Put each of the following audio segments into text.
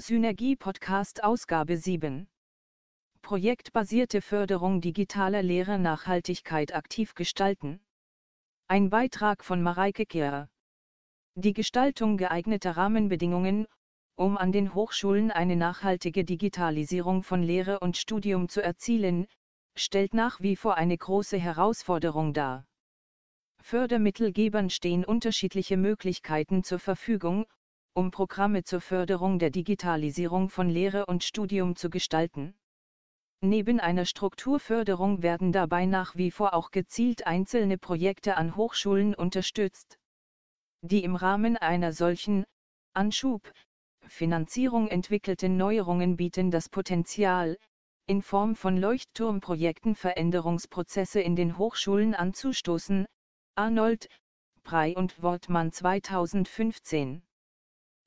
Synergie Podcast Ausgabe 7. Projektbasierte Förderung digitaler Lehre Nachhaltigkeit aktiv gestalten. Ein Beitrag von Mareike Kehrer. Die Gestaltung geeigneter Rahmenbedingungen, um an den Hochschulen eine nachhaltige Digitalisierung von Lehre und Studium zu erzielen, stellt nach wie vor eine große Herausforderung dar. Fördermittelgebern stehen unterschiedliche Möglichkeiten zur Verfügung, um Programme zur Förderung der Digitalisierung von Lehre und Studium zu gestalten. Neben einer Strukturförderung werden dabei nach wie vor auch gezielt einzelne Projekte an Hochschulen unterstützt. Die im Rahmen einer solchen Anschub Finanzierung entwickelten Neuerungen bieten das Potenzial, in Form von Leuchtturmprojekten Veränderungsprozesse in den Hochschulen anzustoßen, Arnold, Prey und Wortmann 2015.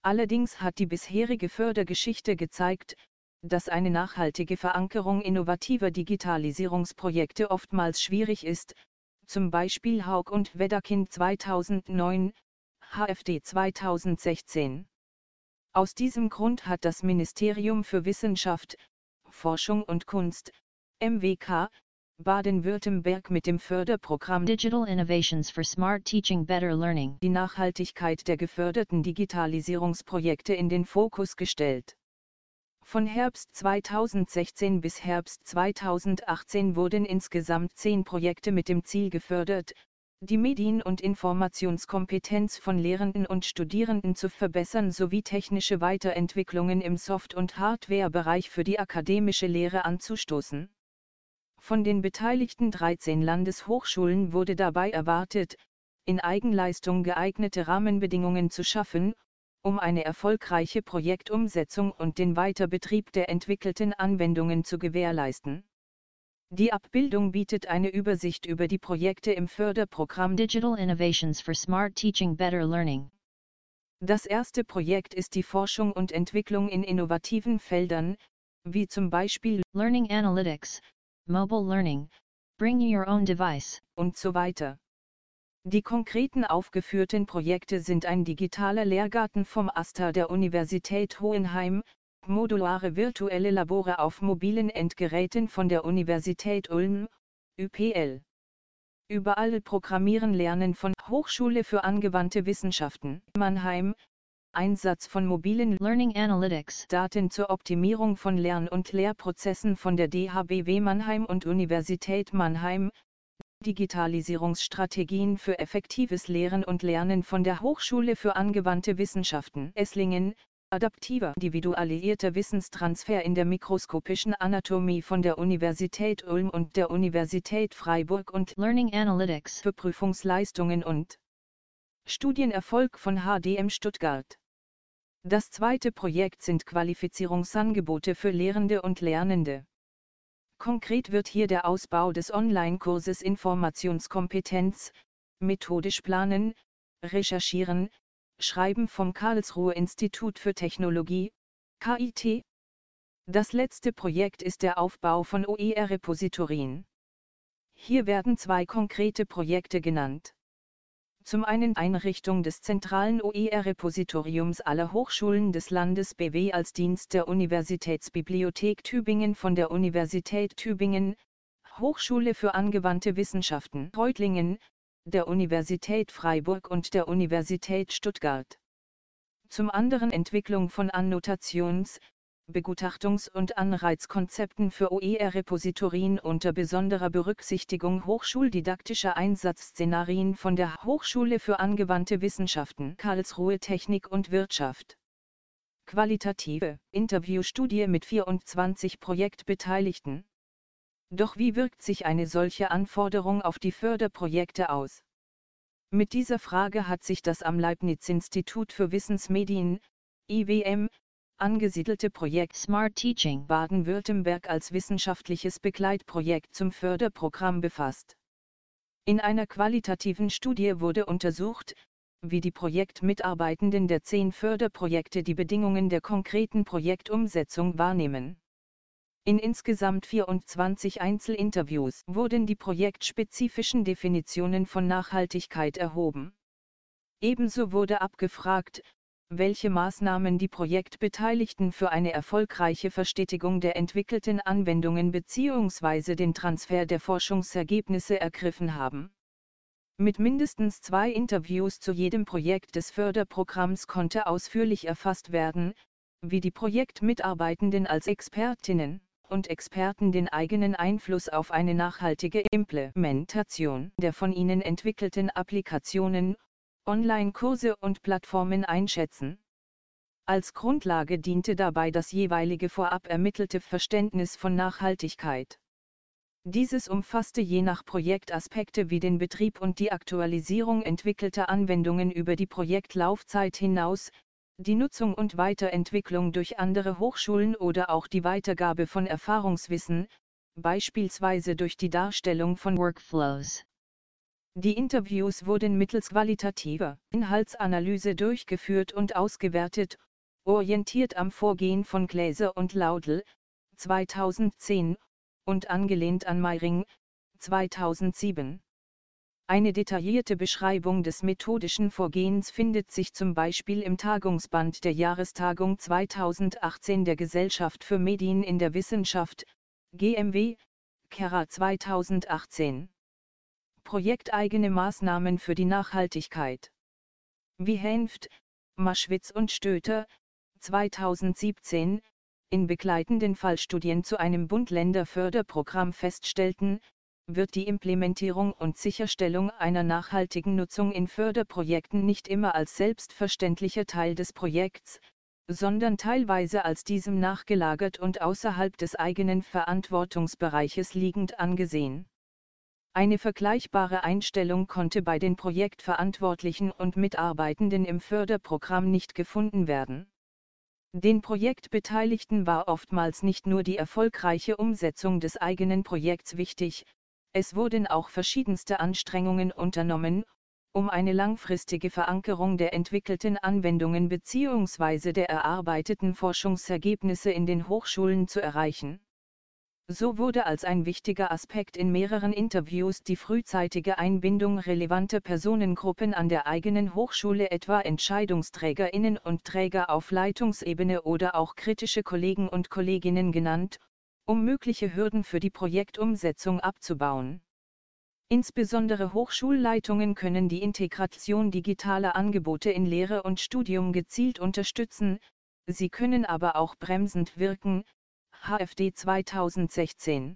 Allerdings hat die bisherige Fördergeschichte gezeigt, dass eine nachhaltige Verankerung innovativer Digitalisierungsprojekte oftmals schwierig ist, zum Beispiel Haug und Wedderkind 2009, HFD 2016. Aus diesem Grund hat das Ministerium für Wissenschaft, Forschung und Kunst, MWK, Baden-Württemberg mit dem Förderprogramm Digital Innovations for Smart Teaching Better Learning die Nachhaltigkeit der geförderten Digitalisierungsprojekte in den Fokus gestellt. Von Herbst 2016 bis Herbst 2018 wurden insgesamt zehn Projekte mit dem Ziel gefördert, die Medien- und Informationskompetenz von Lehrenden und Studierenden zu verbessern sowie technische Weiterentwicklungen im Soft- und Hardware-Bereich für die akademische Lehre anzustoßen. Von den beteiligten 13 Landeshochschulen wurde dabei erwartet, in Eigenleistung geeignete Rahmenbedingungen zu schaffen, um eine erfolgreiche Projektumsetzung und den Weiterbetrieb der entwickelten Anwendungen zu gewährleisten. Die Abbildung bietet eine Übersicht über die Projekte im Förderprogramm Digital Innovations for Smart Teaching Better Learning. Das erste Projekt ist die Forschung und Entwicklung in innovativen Feldern, wie zum Beispiel Learning Analytics, Mobile Learning, Bring Your Own Device und so weiter. Die konkreten aufgeführten Projekte sind ein digitaler Lehrgarten vom AStA der Universität Hohenheim, modulare virtuelle Labore auf mobilen Endgeräten von der Universität Ulm, UPL. Überall Programmieren lernen von Hochschule für angewandte Wissenschaften Mannheim, Einsatz von mobilen Learning Analytics. Daten zur Optimierung von Lern- und Lehrprozessen von der DHBW Mannheim und Universität Mannheim, Digitalisierungsstrategien für effektives Lehren und Lernen von der Hochschule für angewandte Wissenschaften Esslingen, adaptiver individualisierter Wissenstransfer in der mikroskopischen Anatomie von der Universität Ulm und der Universität Freiburg und Learning Analytics. für Prüfungsleistungen und Studienerfolg von HDM Stuttgart. Das zweite Projekt sind Qualifizierungsangebote für Lehrende und Lernende. Konkret wird hier der Ausbau des Online-Kurses Informationskompetenz, methodisch planen, recherchieren, schreiben vom Karlsruhe Institut für Technologie, KIT. Das letzte Projekt ist der Aufbau von OER-Repositorien. Hier werden zwei konkrete Projekte genannt. Zum einen Einrichtung des zentralen OER-Repositoriums aller Hochschulen des Landes BW als Dienst der Universitätsbibliothek Tübingen von der Universität Tübingen, Hochschule für angewandte Wissenschaften Reutlingen, der Universität Freiburg und der Universität Stuttgart. Zum anderen Entwicklung von Annotations-, Begutachtungs- und Anreizkonzepten für OER-Repositorien unter besonderer Berücksichtigung hochschuldidaktischer Einsatzszenarien von der Hochschule für angewandte Wissenschaften Karlsruhe Technik und Wirtschaft. Qualitative Interviewstudie mit 24 Projektbeteiligten. Doch wie wirkt sich eine solche Anforderung auf die Förderprojekte aus? Mit dieser Frage hat sich das am Leibniz-Institut für Wissensmedien, IWM, angesiedelte Projekt Smart Teaching Baden-Württemberg als wissenschaftliches Begleitprojekt zum Förderprogramm befasst. In einer qualitativen Studie wurde untersucht, wie die Projektmitarbeitenden der zehn Förderprojekte die Bedingungen der konkreten Projektumsetzung wahrnehmen. In insgesamt 24 Einzelinterviews wurden die projektspezifischen Definitionen von Nachhaltigkeit erhoben. Ebenso wurde abgefragt, welche Maßnahmen die Projektbeteiligten für eine erfolgreiche Verstetigung der entwickelten Anwendungen bzw. den Transfer der Forschungsergebnisse ergriffen haben. Mit mindestens zwei Interviews zu jedem Projekt des Förderprogramms konnte ausführlich erfasst werden, wie die Projektmitarbeitenden als Expertinnen und Experten den eigenen Einfluss auf eine nachhaltige Implementation der von ihnen entwickelten Applikationen Online-Kurse und Plattformen einschätzen. Als Grundlage diente dabei das jeweilige vorab ermittelte Verständnis von Nachhaltigkeit. Dieses umfasste je nach Projekt Aspekte wie den Betrieb und die Aktualisierung entwickelter Anwendungen über die Projektlaufzeit hinaus, die Nutzung und Weiterentwicklung durch andere Hochschulen oder auch die Weitergabe von Erfahrungswissen, beispielsweise durch die Darstellung von Workflows. Die Interviews wurden mittels qualitativer Inhaltsanalyse durchgeführt und ausgewertet, orientiert am Vorgehen von Gläser und Laudel, 2010, und angelehnt an Meiring, 2007. Eine detaillierte Beschreibung des methodischen Vorgehens findet sich zum Beispiel im Tagungsband der Jahrestagung 2018 der Gesellschaft für Medien in der Wissenschaft, GMW, Kera 2018 projekteigene Maßnahmen für die Nachhaltigkeit. Wie Henft, Maschwitz und Stöter, 2017, in begleitenden Fallstudien zu einem Bund-Länder-Förderprogramm feststellten, wird die Implementierung und Sicherstellung einer nachhaltigen Nutzung in Förderprojekten nicht immer als selbstverständlicher Teil des Projekts, sondern teilweise als diesem nachgelagert und außerhalb des eigenen Verantwortungsbereiches liegend angesehen. Eine vergleichbare Einstellung konnte bei den Projektverantwortlichen und Mitarbeitenden im Förderprogramm nicht gefunden werden. Den Projektbeteiligten war oftmals nicht nur die erfolgreiche Umsetzung des eigenen Projekts wichtig, es wurden auch verschiedenste Anstrengungen unternommen, um eine langfristige Verankerung der entwickelten Anwendungen bzw. der erarbeiteten Forschungsergebnisse in den Hochschulen zu erreichen. So wurde als ein wichtiger Aspekt in mehreren Interviews die frühzeitige Einbindung relevanter Personengruppen an der eigenen Hochschule etwa Entscheidungsträgerinnen und Träger auf Leitungsebene oder auch kritische Kollegen und Kolleginnen genannt, um mögliche Hürden für die Projektumsetzung abzubauen. Insbesondere Hochschulleitungen können die Integration digitaler Angebote in Lehre und Studium gezielt unterstützen, sie können aber auch bremsend wirken, HFD 2016.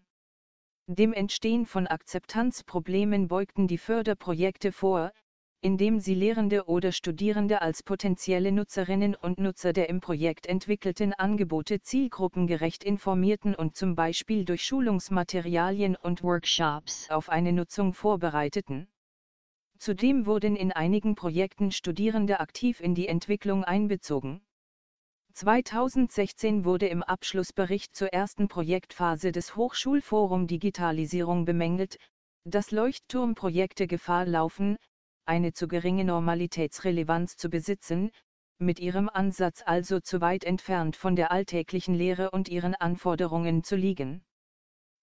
Dem Entstehen von Akzeptanzproblemen beugten die Förderprojekte vor, indem sie Lehrende oder Studierende als potenzielle Nutzerinnen und Nutzer der im Projekt entwickelten Angebote zielgruppengerecht informierten und zum Beispiel durch Schulungsmaterialien und Workshops auf eine Nutzung vorbereiteten. Zudem wurden in einigen Projekten Studierende aktiv in die Entwicklung einbezogen. 2016 wurde im Abschlussbericht zur ersten Projektphase des Hochschulforum Digitalisierung bemängelt, dass Leuchtturmprojekte Gefahr laufen, eine zu geringe Normalitätsrelevanz zu besitzen, mit ihrem Ansatz also zu weit entfernt von der alltäglichen Lehre und ihren Anforderungen zu liegen.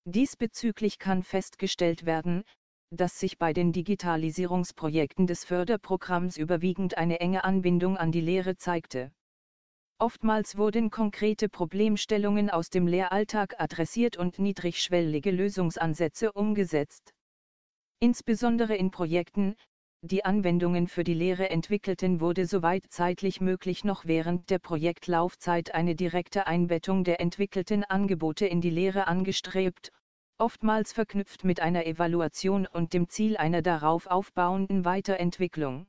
Diesbezüglich kann festgestellt werden, dass sich bei den Digitalisierungsprojekten des Förderprogramms überwiegend eine enge Anbindung an die Lehre zeigte. Oftmals wurden konkrete Problemstellungen aus dem Lehralltag adressiert und niedrigschwellige Lösungsansätze umgesetzt. Insbesondere in Projekten, die Anwendungen für die Lehre entwickelten, wurde soweit zeitlich möglich noch während der Projektlaufzeit eine direkte Einbettung der entwickelten Angebote in die Lehre angestrebt, oftmals verknüpft mit einer Evaluation und dem Ziel einer darauf aufbauenden Weiterentwicklung.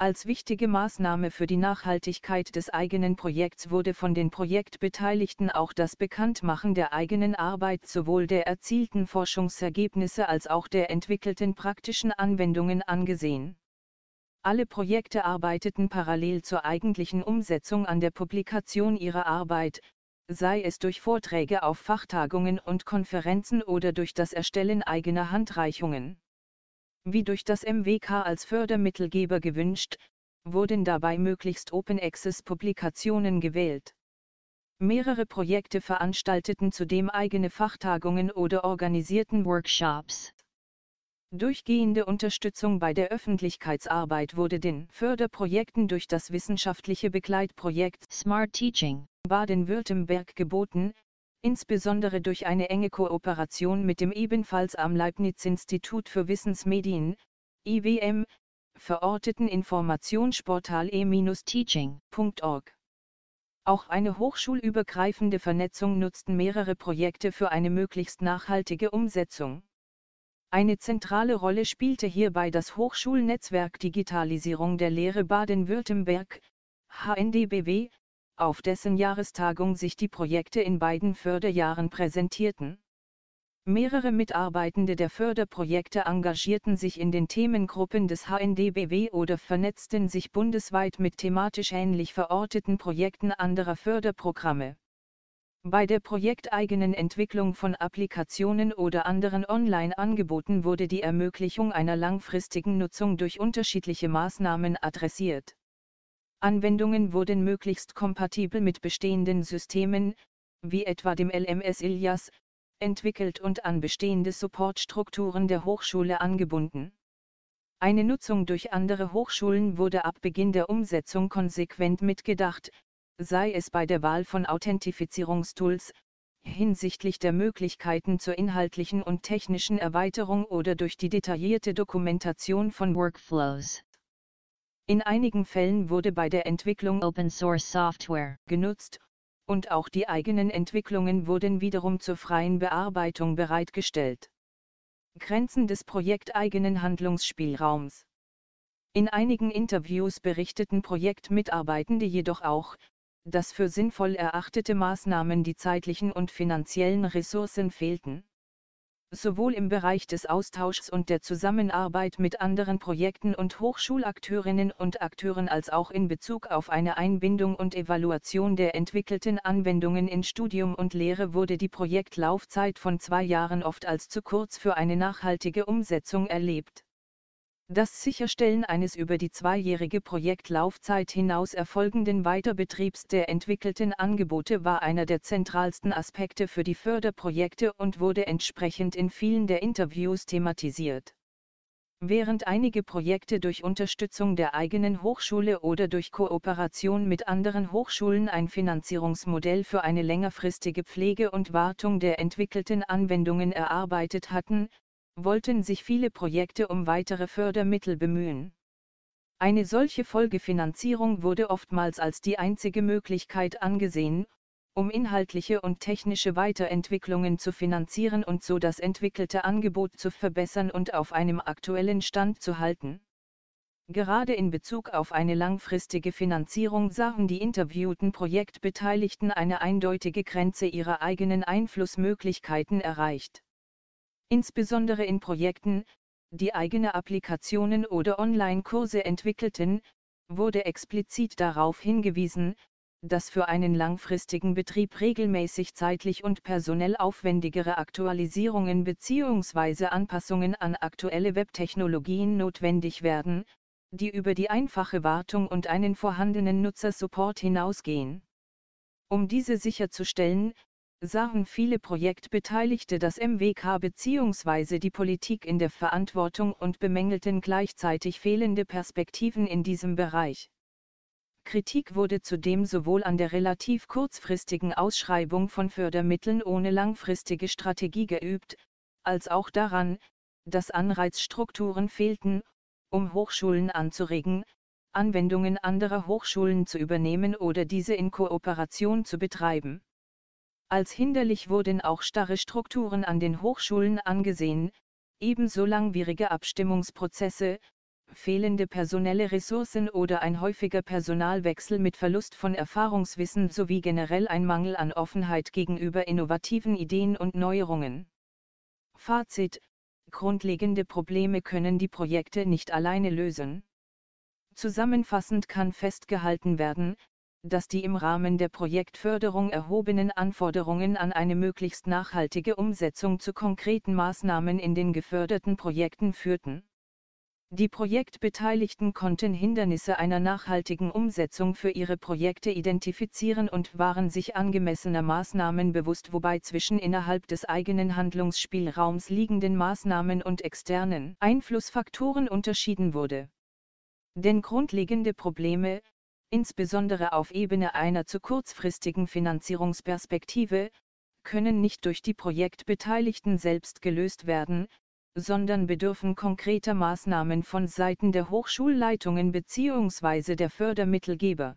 Als wichtige Maßnahme für die Nachhaltigkeit des eigenen Projekts wurde von den Projektbeteiligten auch das Bekanntmachen der eigenen Arbeit sowohl der erzielten Forschungsergebnisse als auch der entwickelten praktischen Anwendungen angesehen. Alle Projekte arbeiteten parallel zur eigentlichen Umsetzung an der Publikation ihrer Arbeit, sei es durch Vorträge auf Fachtagungen und Konferenzen oder durch das Erstellen eigener Handreichungen wie durch das MWK als Fördermittelgeber gewünscht, wurden dabei möglichst Open Access Publikationen gewählt. Mehrere Projekte veranstalteten zudem eigene Fachtagungen oder organisierten Workshops. Durchgehende Unterstützung bei der Öffentlichkeitsarbeit wurde den Förderprojekten durch das wissenschaftliche Begleitprojekt Smart Teaching Baden-Württemberg geboten, insbesondere durch eine enge Kooperation mit dem ebenfalls am Leibniz-Institut für Wissensmedien, IWM, verorteten Informationsportal e-teaching.org. Auch eine hochschulübergreifende Vernetzung nutzten mehrere Projekte für eine möglichst nachhaltige Umsetzung. Eine zentrale Rolle spielte hierbei das Hochschulnetzwerk Digitalisierung der Lehre Baden-Württemberg, HNDBW, auf dessen Jahrestagung sich die Projekte in beiden Förderjahren präsentierten. Mehrere Mitarbeitende der Förderprojekte engagierten sich in den Themengruppen des HNDBW oder vernetzten sich bundesweit mit thematisch ähnlich verorteten Projekten anderer Förderprogramme. Bei der projekteigenen Entwicklung von Applikationen oder anderen Online-Angeboten wurde die Ermöglichung einer langfristigen Nutzung durch unterschiedliche Maßnahmen adressiert. Anwendungen wurden möglichst kompatibel mit bestehenden Systemen, wie etwa dem LMS Ilias, entwickelt und an bestehende Supportstrukturen der Hochschule angebunden. Eine Nutzung durch andere Hochschulen wurde ab Beginn der Umsetzung konsequent mitgedacht, sei es bei der Wahl von Authentifizierungstools, hinsichtlich der Möglichkeiten zur inhaltlichen und technischen Erweiterung oder durch die detaillierte Dokumentation von Workflows. In einigen Fällen wurde bei der Entwicklung Open Source Software genutzt, und auch die eigenen Entwicklungen wurden wiederum zur freien Bearbeitung bereitgestellt. Grenzen des projekteigenen Handlungsspielraums. In einigen Interviews berichteten Projektmitarbeitende jedoch auch, dass für sinnvoll erachtete Maßnahmen die zeitlichen und finanziellen Ressourcen fehlten sowohl im Bereich des Austauschs und der Zusammenarbeit mit anderen Projekten und Hochschulakteurinnen und Akteuren als auch in Bezug auf eine Einbindung und Evaluation der entwickelten Anwendungen in Studium und Lehre wurde die Projektlaufzeit von zwei Jahren oft als zu kurz für eine nachhaltige Umsetzung erlebt. Das Sicherstellen eines über die zweijährige Projektlaufzeit hinaus erfolgenden Weiterbetriebs der entwickelten Angebote war einer der zentralsten Aspekte für die Förderprojekte und wurde entsprechend in vielen der Interviews thematisiert. Während einige Projekte durch Unterstützung der eigenen Hochschule oder durch Kooperation mit anderen Hochschulen ein Finanzierungsmodell für eine längerfristige Pflege und Wartung der entwickelten Anwendungen erarbeitet hatten, wollten sich viele Projekte um weitere Fördermittel bemühen. Eine solche Folgefinanzierung wurde oftmals als die einzige Möglichkeit angesehen, um inhaltliche und technische Weiterentwicklungen zu finanzieren und so das entwickelte Angebot zu verbessern und auf einem aktuellen Stand zu halten. Gerade in Bezug auf eine langfristige Finanzierung sahen die interviewten Projektbeteiligten eine eindeutige Grenze ihrer eigenen Einflussmöglichkeiten erreicht. Insbesondere in Projekten, die eigene Applikationen oder Online-Kurse entwickelten, wurde explizit darauf hingewiesen, dass für einen langfristigen Betrieb regelmäßig zeitlich und personell aufwendigere Aktualisierungen bzw. Anpassungen an aktuelle Webtechnologien notwendig werden, die über die einfache Wartung und einen vorhandenen Nutzersupport hinausgehen. Um diese sicherzustellen, sahen viele Projektbeteiligte das MWK bzw. die Politik in der Verantwortung und bemängelten gleichzeitig fehlende Perspektiven in diesem Bereich. Kritik wurde zudem sowohl an der relativ kurzfristigen Ausschreibung von Fördermitteln ohne langfristige Strategie geübt, als auch daran, dass Anreizstrukturen fehlten, um Hochschulen anzuregen, Anwendungen anderer Hochschulen zu übernehmen oder diese in Kooperation zu betreiben. Als hinderlich wurden auch starre Strukturen an den Hochschulen angesehen, ebenso langwierige Abstimmungsprozesse, fehlende personelle Ressourcen oder ein häufiger Personalwechsel mit Verlust von Erfahrungswissen sowie generell ein Mangel an Offenheit gegenüber innovativen Ideen und Neuerungen. Fazit Grundlegende Probleme können die Projekte nicht alleine lösen. Zusammenfassend kann festgehalten werden, dass die im Rahmen der Projektförderung erhobenen Anforderungen an eine möglichst nachhaltige Umsetzung zu konkreten Maßnahmen in den geförderten Projekten führten. Die Projektbeteiligten konnten Hindernisse einer nachhaltigen Umsetzung für ihre Projekte identifizieren und waren sich angemessener Maßnahmen bewusst, wobei zwischen innerhalb des eigenen Handlungsspielraums liegenden Maßnahmen und externen Einflussfaktoren unterschieden wurde. Denn grundlegende Probleme, insbesondere auf Ebene einer zu kurzfristigen Finanzierungsperspektive, können nicht durch die Projektbeteiligten selbst gelöst werden, sondern bedürfen konkreter Maßnahmen von Seiten der Hochschulleitungen bzw. der Fördermittelgeber.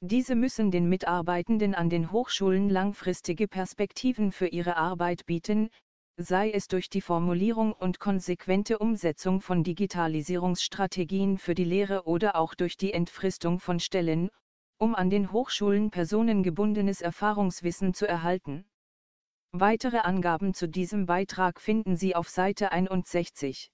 Diese müssen den Mitarbeitenden an den Hochschulen langfristige Perspektiven für ihre Arbeit bieten, sei es durch die Formulierung und konsequente Umsetzung von Digitalisierungsstrategien für die Lehre oder auch durch die Entfristung von Stellen, um an den Hochschulen personengebundenes Erfahrungswissen zu erhalten. Weitere Angaben zu diesem Beitrag finden Sie auf Seite 61.